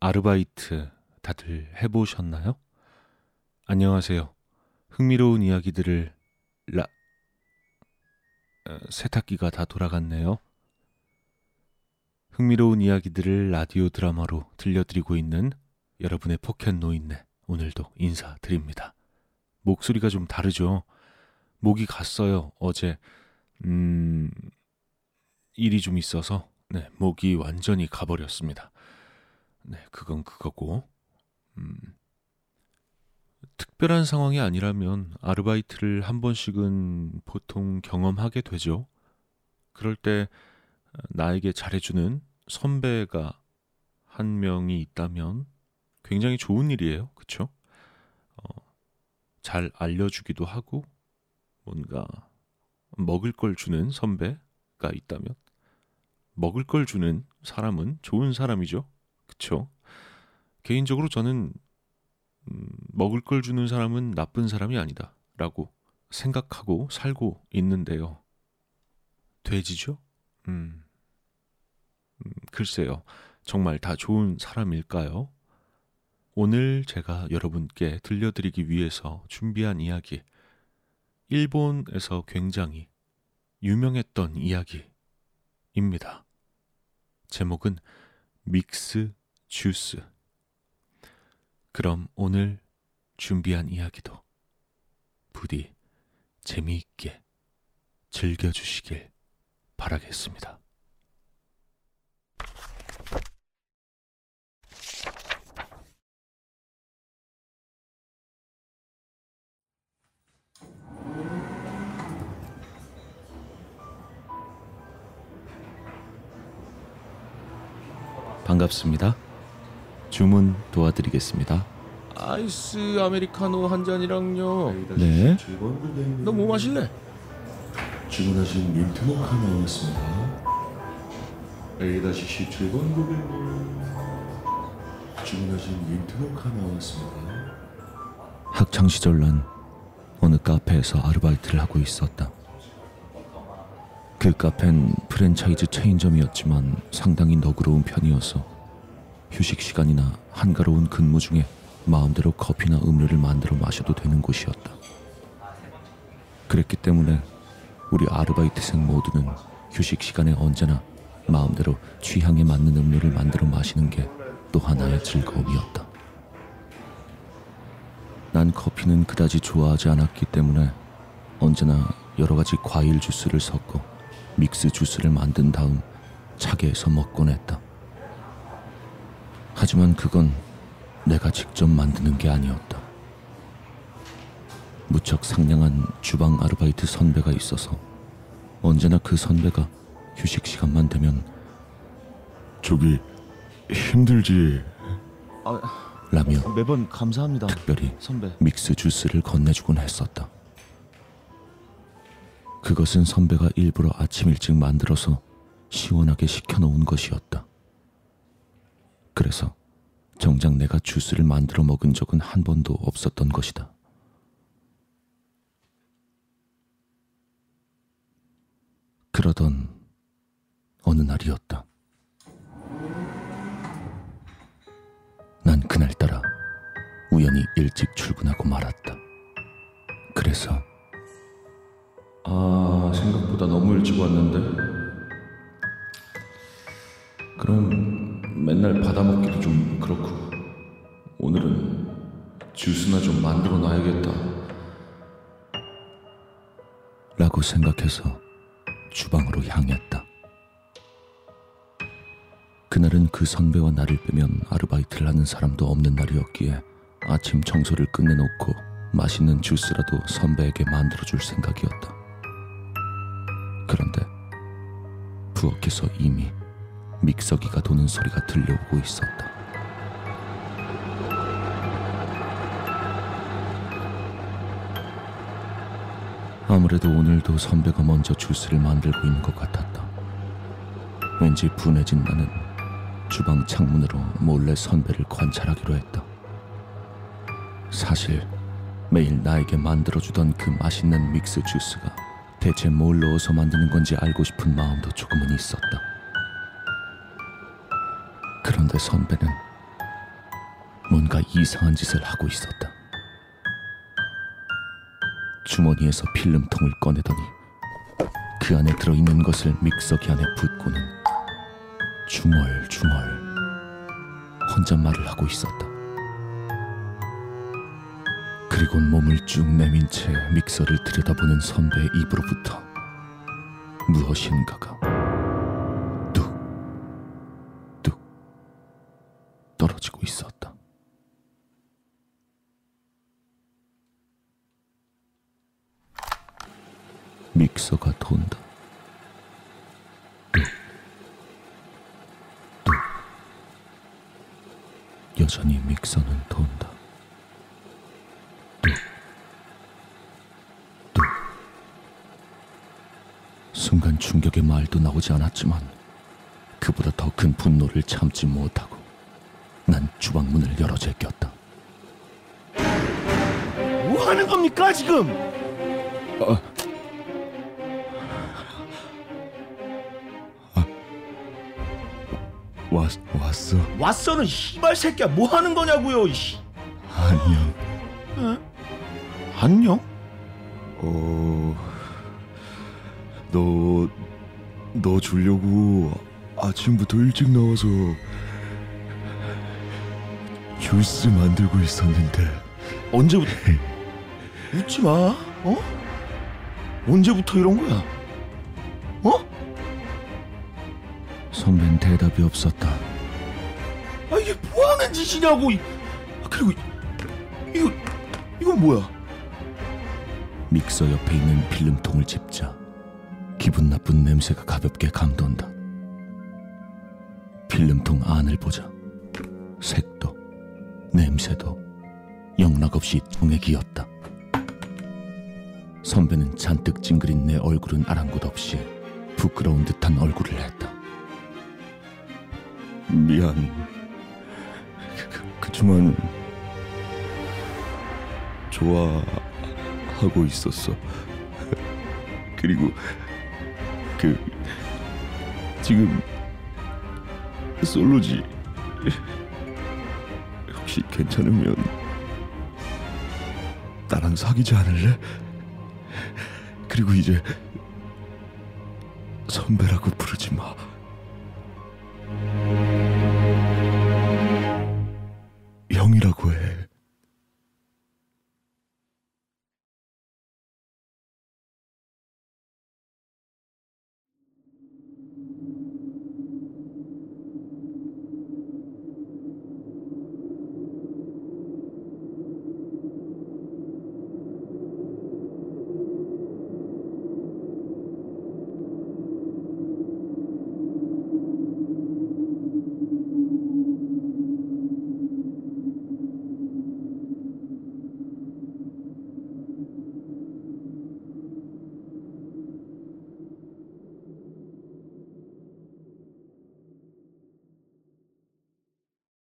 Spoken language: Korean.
아르바이트 다들 해보셨나요? 안녕하세요. 흥미로운 이야기들을 라 어, 세탁기가 다 돌아갔네요. 흥미로운 이야기들을 라디오 드라마로 들려드리고 있는 여러분의 포켓 노인네 오늘도 인사드립니다. 목소리가 좀 다르죠? 목이 갔어요. 어제 음 일이 좀 있어서 네, 목이 완전히 가버렸습니다. 네, 그건 그거고 음, 특별한 상황이 아니라면 아르바이트를 한 번씩은 보통 경험하게 되죠. 그럴 때 나에게 잘해주는 선배가 한 명이 있다면 굉장히 좋은 일이에요. 그쵸? 어, 잘 알려주기도 하고 뭔가 먹을 걸 주는 선배가 있다면 먹을 걸 주는 사람은 좋은 사람이죠. 그쵸? 개인적으로 저는 음, 먹을 걸 주는 사람은 나쁜 사람이 아니다 라고 생각하고 살고 있는데요. 돼지죠? 음, 음, 글쎄요. 정말 다 좋은 사람일까요? 오늘 제가 여러분께 들려드리기 위해서 준비한 이야기, 일본에서 굉장히 유명했던 이야기입니다. 제목은 믹스 주스. 그럼 오늘 준비한 이야기도 부디 재미있게 즐겨주시길 바라겠습니다. 반갑습니다. 주문 도와드리겠습니다. 아이스 아메리카노 한 잔이랑요. 네. 너 뭐 마실래? 주문하신 민트모카 나왔습니다. A-17번 고객님. 주문하신 민트모카 나왔습니다. 학창 시절 난 어느 카페에서 아르바이트를 하고 있었다. 그 카페는 프랜차이즈 체인점이었지만 상당히 너그러운 편이어서 휴식 시간이나 한가로운 근무 중에 마음대로 커피나 음료를 만들어 마셔도 되는 곳이었다. 그랬기 때문에 우리 아르바이트생 모두는 휴식 시간에 언제나 마음대로 취향에 맞는 음료를 만들어 마시는 게 또 하나의 즐거움이었다. 난 커피는 그다지 좋아하지 않았기 때문에 언제나 여러 가지 과일 주스를 섞어 믹스 주스를 만든 다음 차게에서 먹곤 했다. 하지만 그건 내가 직접 만드는 게 아니었다. 무척 상냥한 주방 아르바이트 선배가 있어서 언제나 그 선배가 휴식 시간만 되면 저기 힘들지. 아, 라며 매번 감사합니다. 특별히 선배. 믹스 주스를 건네주곤 했었다. 그것은 선배가 일부러 아침 일찍 만들어서 시원하게 식혀놓은 것이었다. 그래서 정작 내가 주스를 만들어 먹은 적은 한 번도 없었던 것이다. 그러던 어느 날이었다. 난 그날따라 우연히 일찍 출근하고 말았다. 그래서 아 생각보다 너무 일찍 왔는데 그럼 맨날 받아먹기도 좀 그렇고 오늘은 주스나 좀 만들어 놔야겠다 라고 생각해서 주방으로 향했다. 그날은 그 선배와 나를 빼면 아르바이트를 하는 사람도 없는 날이었기에 아침 청소를 끝내놓고 맛있는 주스라도 선배에게 만들어줄 생각이었다. 그런데 부엌에서 이미 믹서기가 도는 소리가 들려오고 있었다. 아무래도 오늘도 선배가 먼저 주스를 만들고 있는 것 같았다. 왠지 분해진 나는 주방 창문으로 몰래 선배를 관찰하기로 했다. 사실 매일 나에게 만들어주던 그 맛있는 믹스 주스가 대체 뭘 넣어서 만드는 건지 알고 싶은 마음도 조금은 있었다. 그런데 선배는 뭔가 이상한 짓을 하고 있었다. 주머니에서 필름통을 꺼내더니 그 안에 들어있는 것을 믹서기 안에 붓고는 중얼중얼 혼잣말을 하고 있었다. 그리곤 몸을 쭉 내민 채 믹서를 들여다보는 선배의 입으로부터 무엇인가가 믹서가 돈다. 뚝, 뚝. 여전히 믹서는 돈다. 뚝, 뚝. 순간 충격의 말도 나오지 않았지만 그보다 더 큰 분노를 참지 못하고 난 주방문을 열어 제꼈다. 뭐 하는 겁니까 지금? 왔 왔어. 왔어는 씨발 새끼야 뭐 하는 거냐고요 이씨. 안녕. 안녕? 어. 너, 너 주려고 아침부터 일찍 나와서 주스 만들고 있었는데 언제부터? 웃지 마. 어? 언제부터 이런 거야? 선배는 대답이 없었다. 아 이게 뭐 하는 짓이냐고. 이- 아, 그리고 이- 이거 이건 뭐야? 믹서 옆에 있는 필름통을 집자 기분 나쁜 냄새가 가볍게 감돈다. 필름통 안을 보자 색도 냄새도 영락없이 종액이었다. 선배는 잔뜩 찡그린 내 얼굴은 아랑곳 없이 부끄러운 듯한 얼굴을 했다. 미안. 그, 그치만 좋아하고 있었어. 그리고 그 지금 솔로지. 혹시 괜찮으면 나랑 사귀지 않을래? 그리고 이제 선배라고 부르지 마. 형이라고 해.